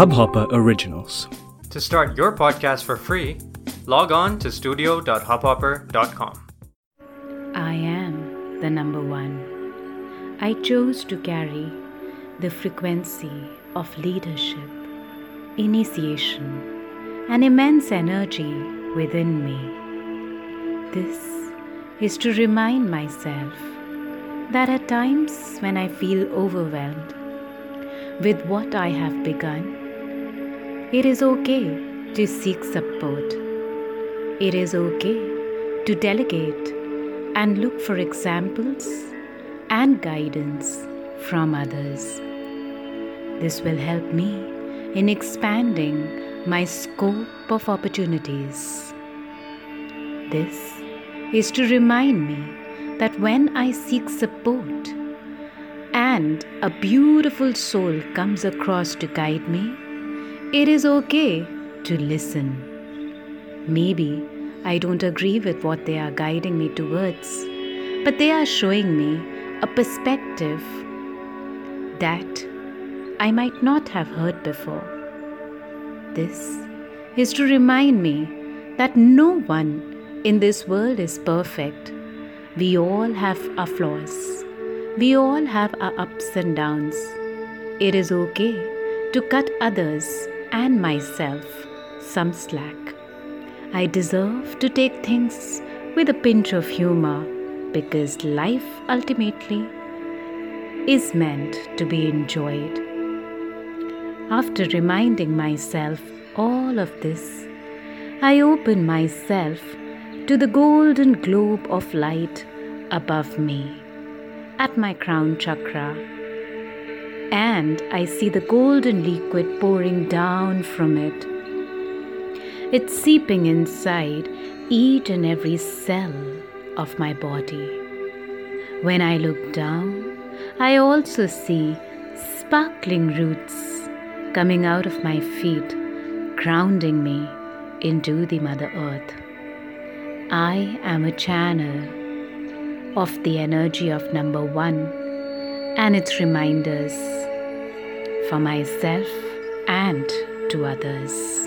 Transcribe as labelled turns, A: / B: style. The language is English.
A: Hubhopper Originals.
B: To start your podcast for free, log on to studio.hubhopper.com.
C: I am the number one. I chose to carry the frequency of leadership, initiation, and immense energy within me. This is to remind myself that at times when I feel overwhelmed with what I have begun, it is okay to seek support. It is okay to delegate and look for examples and guidance from others. This will help me in expanding my scope of opportunities. This is to remind me that when I seek support and a beautiful soul comes across to guide me, it is okay to listen. Maybe I don't agree with what they are guiding me towards, but they are showing me a perspective that I might not have heard before. This is to remind me that no one in this world is perfect. We all have our flaws. We all have our ups and downs. It is okay to cut others and myself some slack. I deserve to take things with a pinch of humor because life ultimately is meant to be enjoyed. After reminding myself all of this, I open myself to the golden globe of light above me at my crown chakra. And I see the golden liquid pouring down from it. It's seeping inside each and every cell of my body. When I look down, I also see sparkling roots coming out of my feet, grounding me into the Mother Earth. I am a channel of the energy of number one and its reminders for myself and to others.